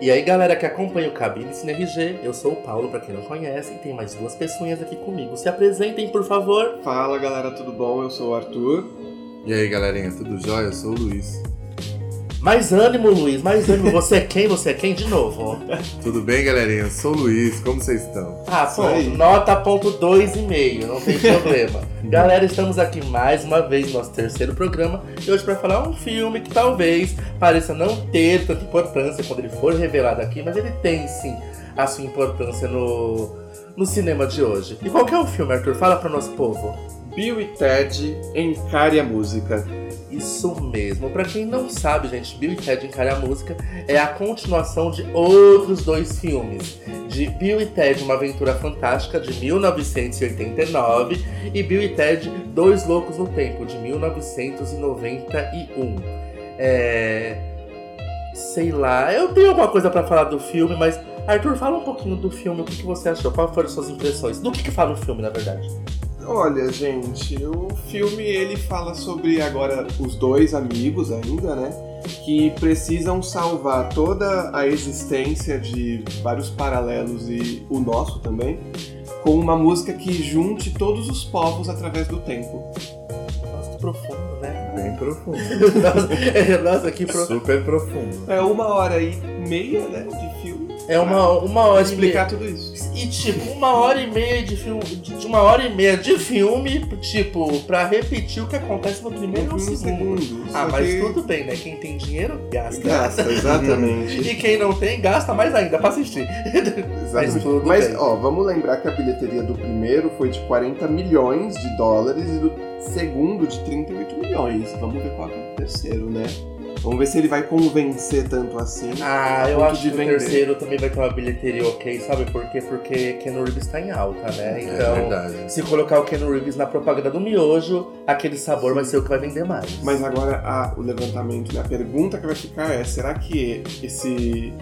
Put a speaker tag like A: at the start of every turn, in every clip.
A: E aí, galera que acompanha o Cabine Cine RG, eu sou o Paulo, pra quem não conhece, e tem mais duas pessoinhas aqui comigo. Se apresentem, por favor.
B: Fala galera, tudo bom? Eu sou o Arthur.
C: E aí galerinha, tudo jóia? Eu sou o Luiz.
A: Mais ânimo, Luiz, mais ânimo. Você é quem? Você é quem? De novo.
C: Tudo bem, galerinha? Eu sou o Luiz, como vocês estão?
A: Ah,
B: Isso
A: pô,
B: aí.
A: nota ponto dois e meio, não tem problema. Galera, estamos aqui mais uma vez no nosso terceiro programa e hoje para falar um filme que talvez pareça não ter tanta importância quando ele for revelado aqui, mas ele tem sim a sua importância no, no cinema de hoje. E qual que é o filme, Arthur? Fala para o nosso povo.
B: Bill e Ted encare a música.
A: Isso mesmo. Pra quem não sabe, gente, Bill e Ted Encare a Música é a continuação de outros dois filmes. De Bill e Ted, Uma Aventura Fantástica, de 1989, e Bill e Ted, Dois Loucos no Tempo, de 1991. É... Sei lá, eu tenho alguma coisa pra falar do filme, mas... Arthur, fala um pouquinho do filme, o que, que você achou? Quais foram as suas impressões? Do que, que fala o filme, na verdade?
B: Olha, gente, o filme ele fala sobre agora os dois amigos ainda, né? Que precisam salvar toda a existência de vários paralelos e o nosso também, com uma música que junte todos os povos através do tempo.
A: Nossa, que profundo, né?
C: Bem profundo.
A: Nossa, nossa, que profundo.
C: Super profundo.
B: É uma hora e meia, né, de filme.
A: É uma, uma hora e meia.
B: explicar tudo isso.
A: E tipo, uma hora e meia de filme. De uma hora e meia de filme, tipo, pra repetir o que acontece no primeiro
B: Um
A: segundo.
B: segundo.
A: Ah, mas
B: que-
A: tudo bem, né? Quem tem dinheiro, gasta.
B: Gasta, exatamente.
A: E quem não tem, gasta mais ainda pra assistir. Mas
B: Exatamente.
A: tudo
B: Mas,
A: bem.
B: ó, vamos lembrar que a bilheteria do primeiro foi de 40 milhões de dólares e do segundo de 38 milhões. Vamos ver qual é o terceiro, né? Vamos ver se ele vai convencer tanto assim.
A: Ah, eu acho
B: de
A: que o
B: vender.
A: terceiro também vai ter uma bilheteria ok, sabe por quê? Porque Ken Reeves tá em alta, né?
C: É
A: Então,
C: verdade.
A: se colocar o Ken Reeves na propaganda do miojo, aquele sabor vai ser o que vai vender mais.
B: Mas agora a- o levantamento, né? A pergunta que vai ficar é: será que esse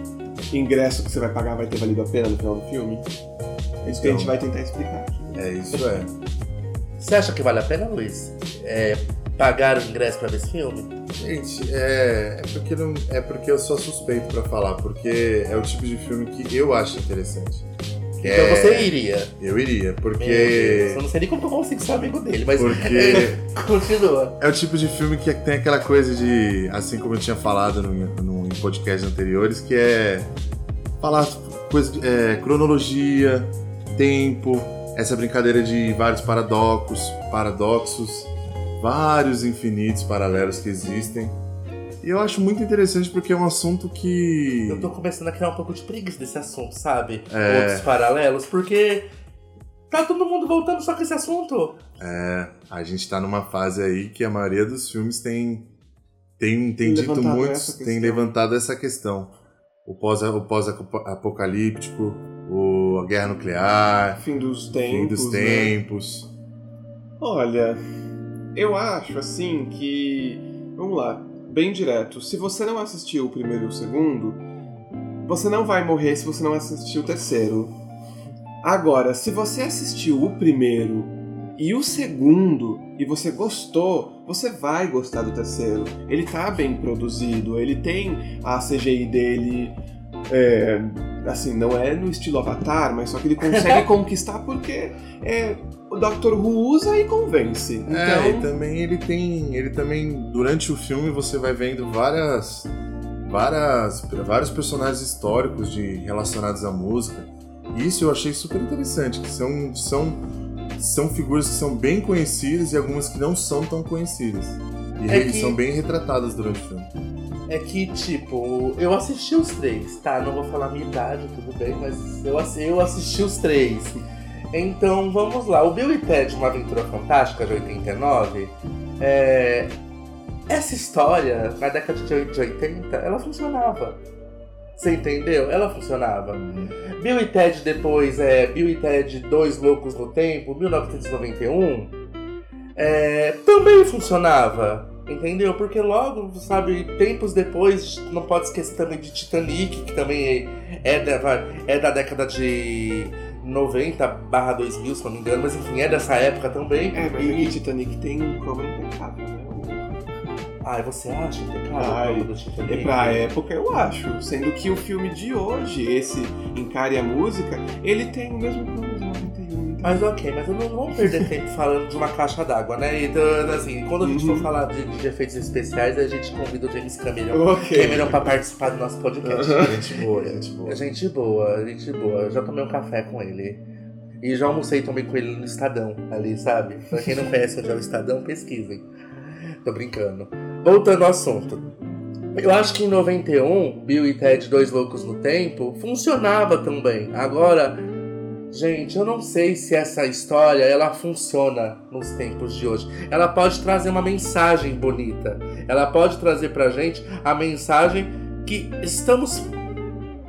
B: ingresso que você vai pagar vai ter valido a pena no final do filme? É isso que a
C: Então.
B: gente vai tentar explicar aqui.
C: É isso é.
A: Você acha que vale a pena, Luiz? É, pagar o ingresso pra ver esse filme?
C: Gente, é, é, porque não, é porque eu sou suspeito pra falar, porque é o tipo de filme que eu acho interessante. Que
A: Então
C: é-
A: você iria.
C: Eu iria,
A: Deus,
C: porque.
A: eu não sei nem como eu consigo ser amigo dele, mas
C: Porque
A: continua.
C: é o tipo de filme que tem aquela coisa de. Assim como eu tinha falado no, no, em podcasts anteriores, que é. Falar coisa, é, cronologia, tempo, essa brincadeira de vários paradoxos, paradoxos, vários infinitos paralelos que existem. E eu acho muito interessante porque é um assunto que.
A: Eu tô começando a criar um pouco de preguiça desse assunto, sabe?
C: É.
A: Outros paralelos, porque tá todo mundo voltando só com esse assunto.
C: É, a gente tá numa fase aí que a maioria dos filmes tem tem, tem dito
B: Levantado
C: muito, tem levantado essa questão. O pós o pós-apocalíptico, o a guerra nuclear,
B: Fim dos
C: o
B: tempos.
C: fim dos
B: né?
C: tempos.
B: Olha, eu acho assim que. Vamos lá, bem direto. Se você não assistiu o primeiro e o segundo, você não vai morrer se você não assistir o terceiro. Agora, se você assistiu o primeiro e o segundo e você gostou, você vai gostar do terceiro. Ele tá bem produzido, ele tem a CGI dele. é, assim, não é no estilo Avatar, mas só que ele consegue conquistar porque é, o Dr. Who usa e convence. Então,
C: É, e também ele tem, ele também durante o filme você vai vendo várias várias vários personagens históricos de relacionados à música. E isso eu achei super interessante, que são são são figuras que são bem conhecidas e algumas que não são tão conhecidas. E
A: É que-
C: são bem retratadas durante o filme.
A: É que, tipo, eu assisti os três, tá? Não vou falar minha idade, tudo bem, mas eu, eu assisti os três. Então, vamos lá. O Bill e Ted, Uma Aventura Fantástica, de 89, é... essa história, na década de 80, ela funcionava. Você entendeu? Ela funcionava. Bill e Ted depois, é, Bill e Ted Dois Loucos no Tempo, 1991, é, também funcionava. Entendeu? Porque logo, sabe, tempos depois, não pode esquecer também de Titanic, que também é, é, da, é da década de 90 barra 2000, se não me engano, mas enfim, é dessa época também.
B: É, mas
A: E-
B: Titanic tem um cover impecável, né?
A: Ai, você acha impecável do Titanic?
B: É pra época, eu acho. Sendo que o filme de hoje, esse Encare a Música, ele tem o mesmo plano de 91. entendeu?
A: Mas ok, mas eu não vamos perder tempo falando de uma caixa d'água, né? Então, assim, quando a gente
B: Uhum.
A: for falar de, de efeitos especiais, a gente convida o James Cameron,
B: Ok.
A: Cameron pra participar do nosso podcast.
C: Gente boa, gente boa.
A: É gente boa, gente boa. Eu já tomei um café com ele. E já almocei também com ele no Estadão, ali, sabe? Pra quem não conhece onde é o Estadão, pesquisem. Tô brincando. Voltando ao assunto. Eu acho que em 91, Bill e Ted, Dois Loucos no Tempo, funcionava também. Agora, gente, eu não sei se essa história ela funciona nos tempos de hoje. Ela pode trazer uma mensagem bonita. Ela pode trazer pra gente a mensagem que estamos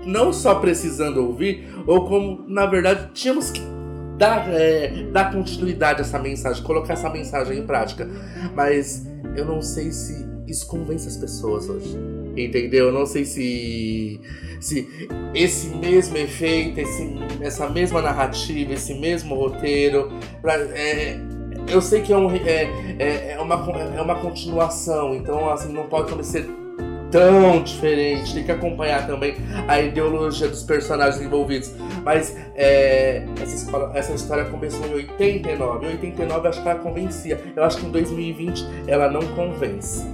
A: não só precisando ouvir, ou como, na verdade, tínhamos que dar, é, dar continuidade a essa mensagem, colocar essa mensagem em prática. Mas eu não sei se isso convence as pessoas hoje. Entendeu? Eu não sei se, se esse mesmo efeito, esse, essa mesma narrativa, esse mesmo roteiro. pra- é, eu sei que é, um, é, é, é uma, é uma continuação, então assim, não pode ser tão diferente. Tem que acompanhar também a ideologia dos personagens envolvidos. Mas é, essa, escola- essa história começou em 89. Em 89 acho que ela convencia. Eu acho que em 2020 ela não convence.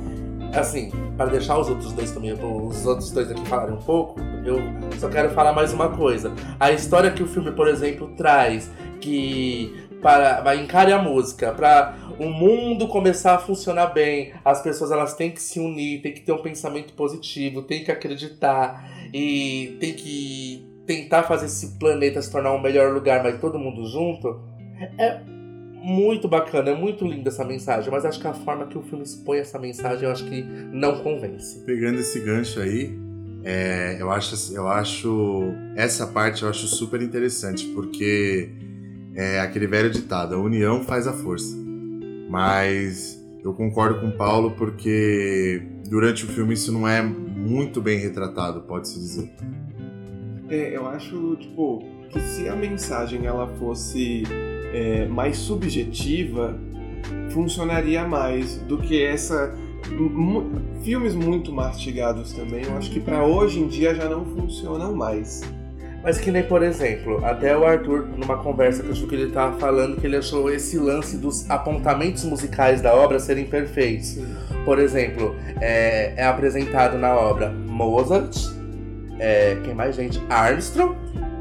A: Assim, para deixar os outros dois também, os outros dois aqui falarem um pouco, eu só quero falar mais uma coisa. A história que o filme, por exemplo, traz, que para vai encare a música, para o mundo começar a funcionar bem, as pessoas elas têm que se unir, tem que ter um pensamento positivo, tem que acreditar e tem que tentar fazer esse planeta se tornar um melhor lugar, mas todo mundo junto. É muito bacana, é muito linda essa mensagem, mas acho que a forma que o filme expõe essa mensagem eu acho que não convence.
C: Pegando esse gancho aí, é, eu, acho, eu acho. Essa parte eu acho super interessante, porque é aquele velho ditado: a união faz a força. Mas eu concordo com o Paulo, porque durante o filme isso não é muito bem retratado, pode-se dizer.
B: É, eu acho, tipo, que se a mensagem ela fosse é, mais subjetiva, funcionaria mais do que essa. filmes muito mastigados também, eu acho que pra hoje em dia já não funcionam mais.
A: Mas que nem, por exemplo, até o Arthur, numa conversa que eu acho que ele tava falando, que ele achou esse lance dos apontamentos musicais da obra serem perfeitos. Por exemplo, é, é apresentado na obra Mozart, é, quem mais, gente? Armstrong,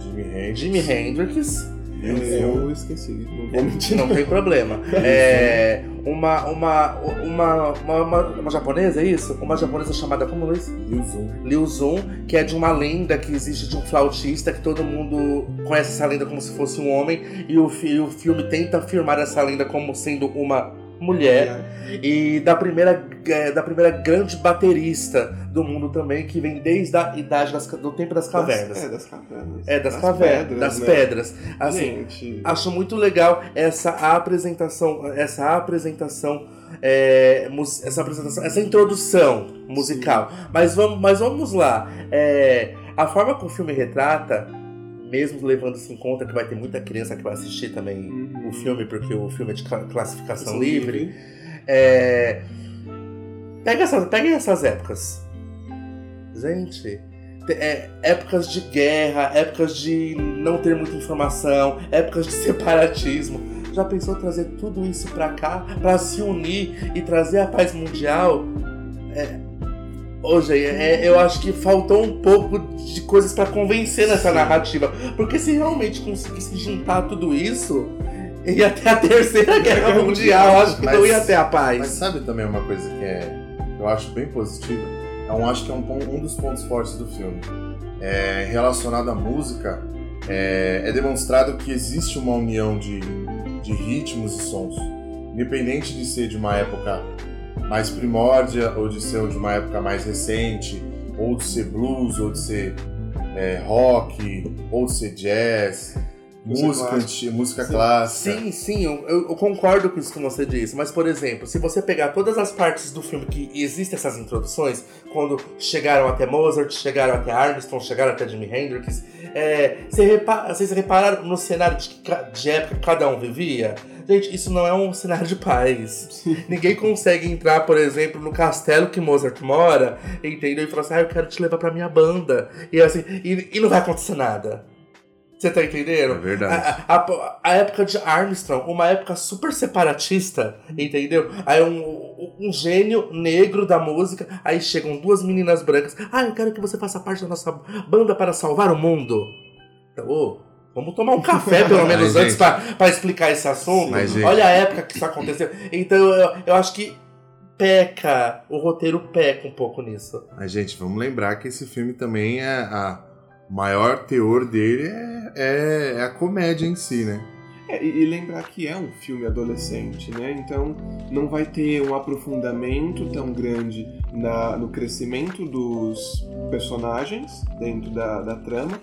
C: Jimi Hendrix.
A: Jimi Hendrix,
B: É, eu esqueci, não vou mentir.
A: não tem problema. É, uma, uma, uma, uma, uma, japonesa, é isso? Uma japonesa chamada, como Luiz?
C: E o Zoom.
A: Liu Zun, que é de uma lenda que existe de um flautista, que todo mundo conhece essa lenda como se fosse um homem, e o, e o filme tenta afirmar essa lenda como sendo uma mulher, e da primeira, eh, da primeira grande baterista do mundo também, que vem desde a idade das, do tempo das cavernas.
B: Das, é, das cavernas.
A: É, das, cavernas,
B: pedras,
A: das
B: né?
A: pedras. Assim,
B: Gente,
A: Acho muito legal essa apresentação, essa apresentação, é, essa apresentação, essa introdução musical. Mas vamos, mas vamos lá. É, a forma que o filme retrata, mesmo levando-se em conta que vai ter muita criança que vai assistir também
B: Uhum.
A: o filme, porque o filme é de cla- classificação
B: São
A: livre. É, pega, essas, pega essas épocas. Gente, te- é, épocas de guerra, épocas de não ter muita informação, épocas de separatismo. Já pensou trazer tudo isso pra cá, pra se unir e trazer a paz mundial? É, Hoje, é, eu acho que faltou um pouco de coisas pra convencer nessa
B: Sim.
A: narrativa. Porque se realmente conseguisse juntar tudo isso, ia ter a terceira guerra mundial. Acho que não
C: Mas-
A: ia ter a paz.
C: Mas sabe também uma coisa que é, eu acho bem positiva? Eu acho que é um, um dos pontos fortes do filme. É, relacionado à música, é, é demonstrado que existe uma união de, de ritmos e sons. Independente de ser de uma época mais primórdia, ou de ser de uma época mais recente, ou de ser blues, ou de ser é, rock, ou de ser jazz. Música, antiga, música clássica.
A: Sim, sim, eu, eu concordo com isso que você disse. Mas, por exemplo, se você pegar todas as partes do filme que existem essas introduções, quando chegaram até Mozart, chegaram até Armstrong, chegaram até Jimi Hendrix, é, você repara, vocês repararam no cenário de, de época que cada um vivia? Gente, isso não é um cenário de paz. Ninguém consegue entrar, por exemplo, no castelo que Mozart mora, entendeu? E falar assim, ah, eu quero te levar pra minha banda. E assim, e, e não vai acontecer nada. Você tá entendendo?
C: É verdade.
A: A, a, a, época de Armstrong, uma época super separatista, entendeu? Aí um, um gênio negro da música, aí chegam duas meninas brancas. Ah, eu quero que você faça parte da nossa banda para salvar o mundo. Então, ô, vamos tomar um café pelo menos antes para explicar esse assunto.
C: Mas,
A: Olha a época que isso aconteceu. Então, eu, eu acho que peca, o roteiro peca um pouco nisso.
C: Mas, gente, vamos lembrar que esse filme também é a o maior teor dele é, é, é a comédia em si, né?
B: É, e, e, lembrar que é um filme adolescente, né? Então não vai ter um aprofundamento tão grande na, no crescimento dos personagens dentro da, da trama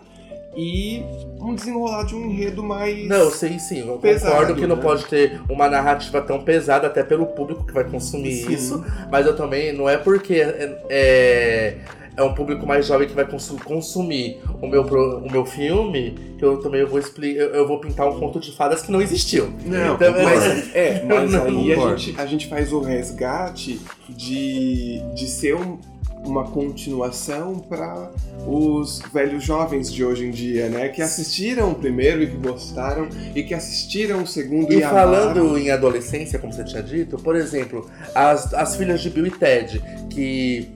B: e um desenrolar de um enredo mais.
A: Não, sim, sim. Eu pesado, concordo que né? não pode ter uma narrativa tão pesada, até pelo público que vai consumir sim. isso. Mas eu também. Não é porque. É, é é um público mais jovem que vai consumir o meu, o meu filme, que eu também vou explicar, eu vou pintar um conto de fadas que não existiu.
B: Não, então, mas, é, mas não, aí a gente, a gente faz o resgate de, de ser um, uma continuação para os velhos jovens de hoje em dia, né? Que assistiram o primeiro e que gostaram, e que assistiram o segundo e,
A: e falando amaram. em adolescência, como você tinha dito, por exemplo, as, as filhas de Bill e Ted, que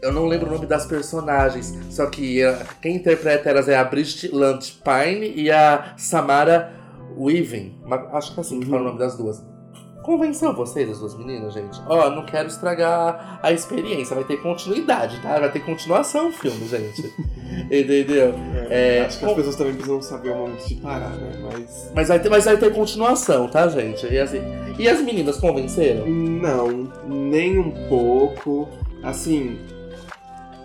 A: eu não lembro o nome das personagens, só que uh, quem interpreta elas é a Bridget Landpine e a Samara Weaving. Acho que é assim uhum. que fala o nome das duas. Convenceu vocês, as duas meninas, gente? Ó, oh, não quero estragar a experiência, vai ter continuidade, tá? Vai ter continuação o filme, gente. Entendeu?
B: É, é, acho que as pessoas também precisam saber o momento de parar, né? Mas...
A: Mas, vai ter, mas vai ter continuação, tá, gente? E, assim, e as meninas convenceram?
B: Não, nem um pouco. Assim,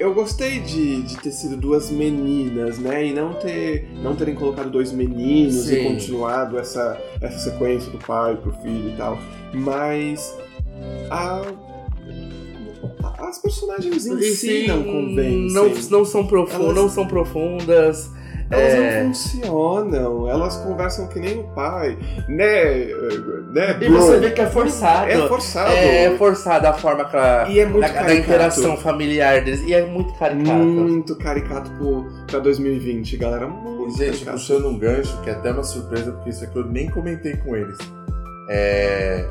B: eu gostei de, de ter sido duas meninas, né? E não ter não terem colocado dois meninos Sim. e continuado essa, essa sequência do pai pro filho e tal. Mas a, as personagens em si não convencem.
A: Não, não são profundas, Elas... não são profundas.
B: Elas é... não funcionam, elas conversam que nem o pai, né? né
A: e você vê que é forçado.
B: É forçado.
A: É forçado a forma que a,
B: e é muito
A: da, da, interação familiar deles. E é muito caricato.
B: Muito caricato pro, pra 2020, galera. Muito
C: Gente,
B: caricato.
C: puxando um gancho, que é até uma surpresa, porque isso aqui eu nem comentei com eles. É.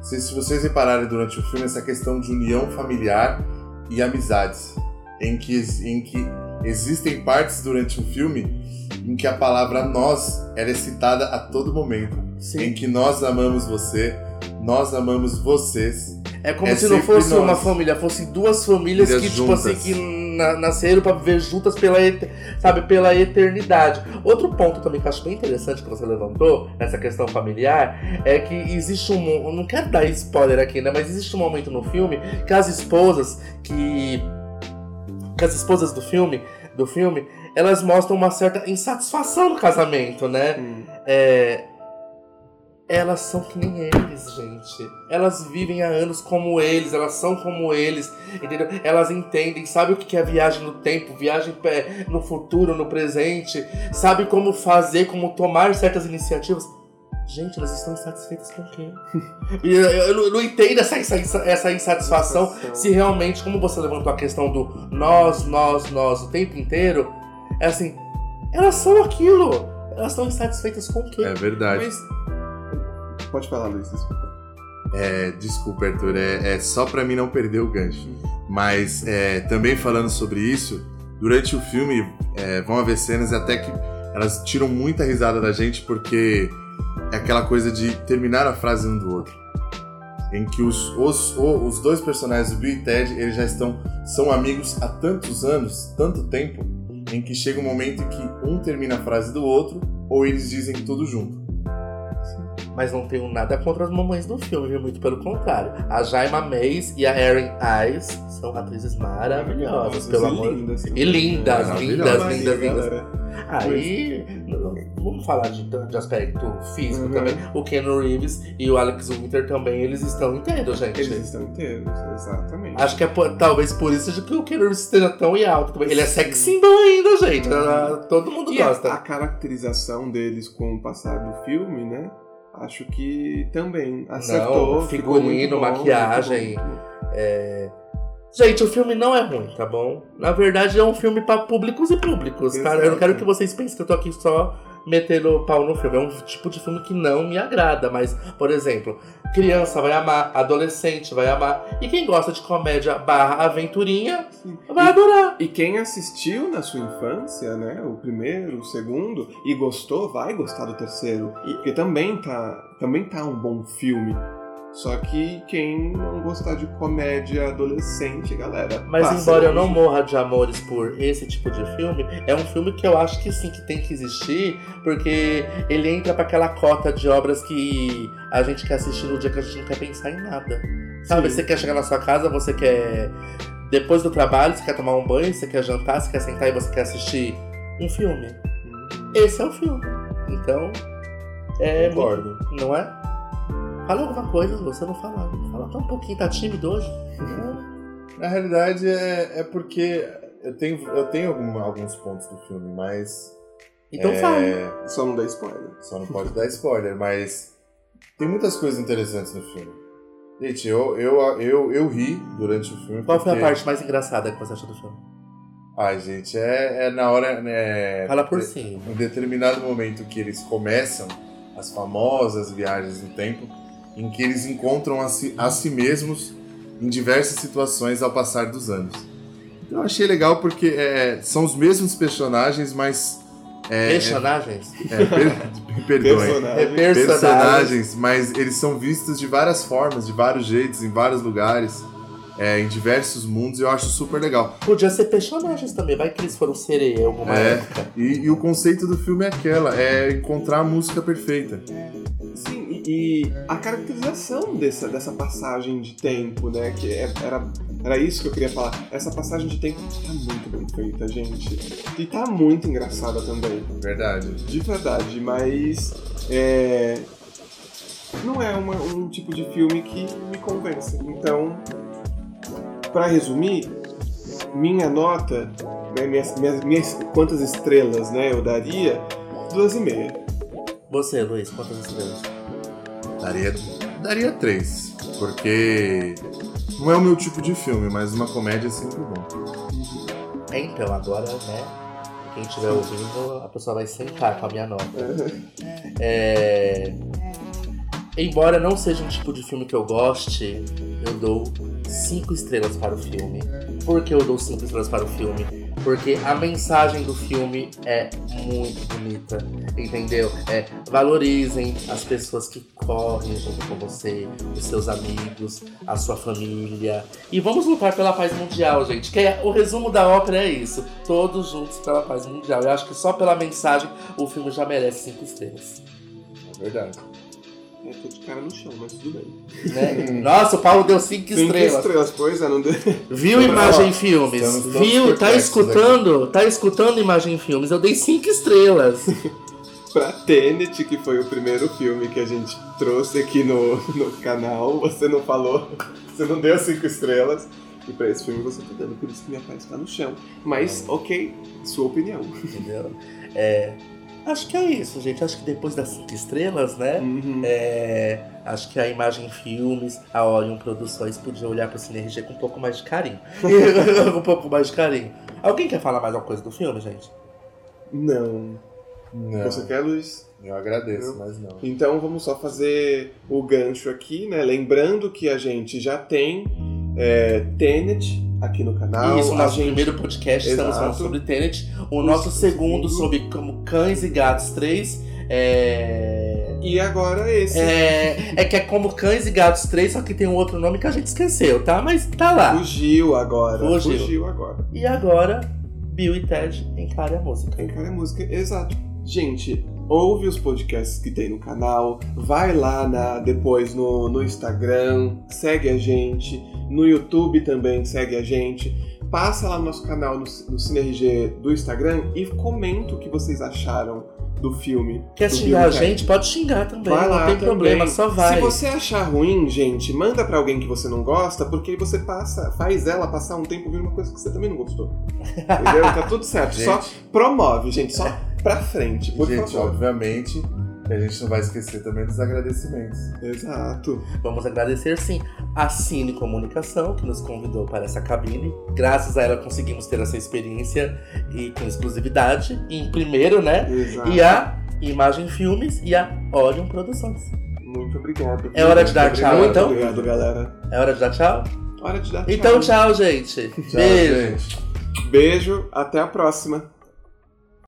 C: Se, se vocês repararem durante o filme, essa questão de união familiar e amizades. Em que, em que existem partes durante o filme em que a palavra nós é citada a todo momento. Sim. Em que nós amamos você, nós amamos vocês.
A: É como é se não fosse nós. uma família, fossem duas famílias que, juntas. tipo assim, que nasceram para viver juntas pela, sabe, pela eternidade. Outro ponto também que eu acho bem interessante que você levantou, nessa questão familiar, é que existe um. Não quero dar spoiler aqui, né? Mas existe um momento no filme que as esposas que que as esposas do filme, do filme, elas mostram uma certa insatisfação no casamento, né? Hum. É, elas são que nem eles, gente. Elas vivem há anos como eles, elas são como eles, entendeu? Elas entendem, sabe o que é viagem no tempo, viagem no futuro, no presente, sabe como fazer, como tomar certas iniciativas. Gente, elas estão insatisfeitas com quem? eu, eu, não entendo essa, essa, essa insatisfação se realmente, como você levantou a questão do nós, nós, nós o tempo inteiro, é assim, elas são aquilo. Elas estão insatisfeitas com quem?
C: É verdade.
B: Mas... Pode falar, Luiz, desculpa.
C: É, desculpa, Arthur, é, é só para mim não perder o gancho. Mas é, também falando sobre isso, durante o filme é, vão haver cenas até que elas tiram muita risada da gente porque é aquela coisa de terminar a frase um do outro. Em que os, os, os dois personagens, o Bill e Ted, eles já estão são amigos há tantos anos, tanto tempo, em que chega um momento em que um termina a frase do outro ou eles dizem tudo junto.
A: Mas não tenho nada contra as mamães do filme, viu? Muito pelo contrário. A Jaima Mays e a Erin Eyes são atrizes maravilhosas, pelo amor.
B: Lindas,
A: e lindas, lindas, lindas, lindas. Aí, vamos falar de, de aspecto físico
B: Uhum.
A: também. O Ken Reeves e o Alex Winter também, eles estão inteiros, gente.
B: Eles estão inteiros, exatamente.
A: Acho que é talvez por isso que o Ken Reeves esteja tão em alta. também. Ele é sex symbol ainda, gente. Ah, Todo mundo
B: E a,
A: gosta.
B: a caracterização deles com o passar do filme, né? Acho que também acertou. ficou
A: figurino,
B: bom,
A: maquiagem. É, Gente, o filme não é ruim, tá bom? Na verdade, é um filme pra públicos e públicos, tá? Eu não quero que vocês pensem que eu tô aqui só metendo o pau no filme. É um tipo de filme que não me agrada, mas, por exemplo, criança vai amar, adolescente vai amar, e quem gosta de comédia barra aventurinha
B: Sim.
A: vai adorar.
B: E quem assistiu na sua infância, né? O primeiro, o segundo, e gostou, vai gostar do terceiro. E- Porque também tá, também tá um bom filme. Só que quem não gostar de comédia adolescente, galera.
A: Mas embora eu não morra de amores por esse tipo de filme, é um filme que eu acho que sim, que tem que existir, porque ele entra pra aquela cota de obras que a gente quer assistir no dia que a gente não quer pensar em nada. Sabe,
B: Sim.
A: você quer chegar na sua casa, você quer. Depois do trabalho, você quer tomar um banho, você quer jantar, você quer sentar e você quer assistir um filme. Esse é o filme. Então. É.
C: Concordo.
A: muito- Não é? Fala alguma coisa, você não fala. Fala tão um pouquinho, tá tímido hoje.
C: Na realidade, é, é porque eu tenho, eu tenho algum- alguns pontos do filme, mas.
A: Então
C: é,
A: fala.
B: Só não dá spoiler.
C: Só não pode dar spoiler, mas tem muitas coisas interessantes no filme. Gente, eu, eu, eu, eu ri durante o filme.
A: Qual foi a
C: porque-
A: parte mais engraçada que você achou do filme?
C: Ai, gente, é, é na hora. Né,
A: Fala por
C: de-
A: cima.
C: Em determinado momento que eles começam as famosas viagens no tempo, em que eles encontram a si, a si mesmos em diversas situações ao passar dos anos. Então eu achei legal porque é, são os mesmos personagens, mas. É,
A: Personagens?
C: é, per, perdoe.
B: Personagem.
C: personagens, mas eles são vistos de várias formas, de vários jeitos, em vários lugares, é, em diversos mundos, e eu acho super legal.
A: Podia ser personagens também, vai que eles foram sereia em alguma
C: É.
A: época.
C: E, e o conceito do filme é aquela, é encontrar a música perfeita.
B: E, a caracterização dessa, dessa passagem de tempo, né? Que é- era, era isso que eu queria falar. Essa passagem de tempo tá muito bem feita, gente. E tá muito engraçada também.
C: Verdade.
B: De verdade, mas. É, não é uma- um tipo de filme que me convence. Então, pra resumir, minha nota, né, minhas, minhas, minhas- quantas estrelas né, eu daria? Duas e meia.
A: Você, Luiz, quantas estrelas?
C: Daria, daria três, porque não é o meu tipo de filme, mas uma comédia é sempre bom.
A: Então, agora, né? Quem estiver ouvindo, a pessoa vai sentar com a minha nota. É... Embora não seja um tipo de filme que eu goste, eu dou cinco estrelas para o filme. Por que eu dou cinco estrelas para o filme? Porque a mensagem do filme é muito bonita, entendeu? É, valorizem as pessoas que correm junto com você, os seus amigos, a sua família. E vamos lutar pela paz mundial, gente. Que é, o resumo da ópera é isso. Todos juntos pela paz mundial. Eu acho que só pela mensagem o filme já merece cinco estrelas.
C: É verdade.
B: É, tô de cara no chão, mas tudo bem.
A: né? Nossa, o Paulo deu cinco,
B: Cinco
A: estrelas.
B: estrelas, pois é, não deu.
A: Viu Imagem Filmes? Viu? Tá escutando? Tá escutando Imagem Filmes? Eu dei cinco estrelas.
B: pra Tenet, que foi o primeiro filme que a gente trouxe aqui no, no canal, você não falou, você não deu cinco estrelas. E pra esse filme você tá dando, por isso que minha paz está no chão. Mas, ok, sua opinião.
A: Entendeu? É, acho que é isso, gente. Acho que depois das cinco estrelas, né?
B: Uhum.
A: É, acho que a Imagem Filmes, a Orion Produções podia olhar pro CineRG com um pouco mais de carinho. um pouco mais de carinho. Alguém quer falar mais alguma coisa do filme, gente?
B: Não.
C: Não,
B: Você quer, Luiz?
C: eu agradeço,
B: Não.
C: mas não.
B: Então vamos só fazer o gancho aqui, né? Lembrando que a gente já tem é, Tenet aqui no canal.
A: Isso, o
B: a
A: nosso
B: gente...
A: primeiro podcast, estamos
B: Exato.
A: falando sobre Tenet. O
B: O
A: nosso
B: segundo.
A: segundo sobre como Cães e Gatos 3. É...
B: E agora esse.
A: É, é que é como Cães e Gatos 3, só que tem um outro nome que a gente esqueceu, tá? Mas tá lá.
B: Fugiu agora.
A: Fugiu.
B: Fugiu agora.
A: E agora, Bill e Ted encarem a música.
B: Cara é música, exato. Gente, ouve os podcasts que tem no canal, vai lá na, depois no, no Instagram, segue a gente, no YouTube também segue a gente. passa lá no nosso canal no, no CineRG do Instagram e comenta o que vocês acharam do filme.
A: Quer
B: do
A: xingar a gente? Pode xingar também,
B: Vai
A: não
B: lá
A: tem
B: também.
A: problema, só vai.
B: Se você achar ruim, gente, manda pra alguém que você não gosta, porque aí você passa, faz ela passar um tempo vendo uma coisa que você também não gostou. Entendeu? Tá tudo certo. Só
C: Gente,
B: promove, gente, só pra frente, por
C: gente,
B: favor.
C: obviamente, a gente não vai esquecer também dos agradecimentos.
B: Exato.
A: Vamos agradecer sim a Cine Comunicação, que nos convidou para essa cabine. Graças a ela conseguimos ter essa experiência e com exclusividade, em primeiro, né?
B: Exato.
A: E a Imagem Filmes e a Orion Produções.
B: Muito obrigado.
A: É hora de dar
B: Muito
A: tchau,
B: obrigado,
A: então?
B: Obrigado, galera.
A: É hora de dar tchau?
B: Hora de dar tchau.
A: Então, tchau, gente.
C: Tchau,
A: Beijo.
C: gente.
B: Beijo, até a próxima.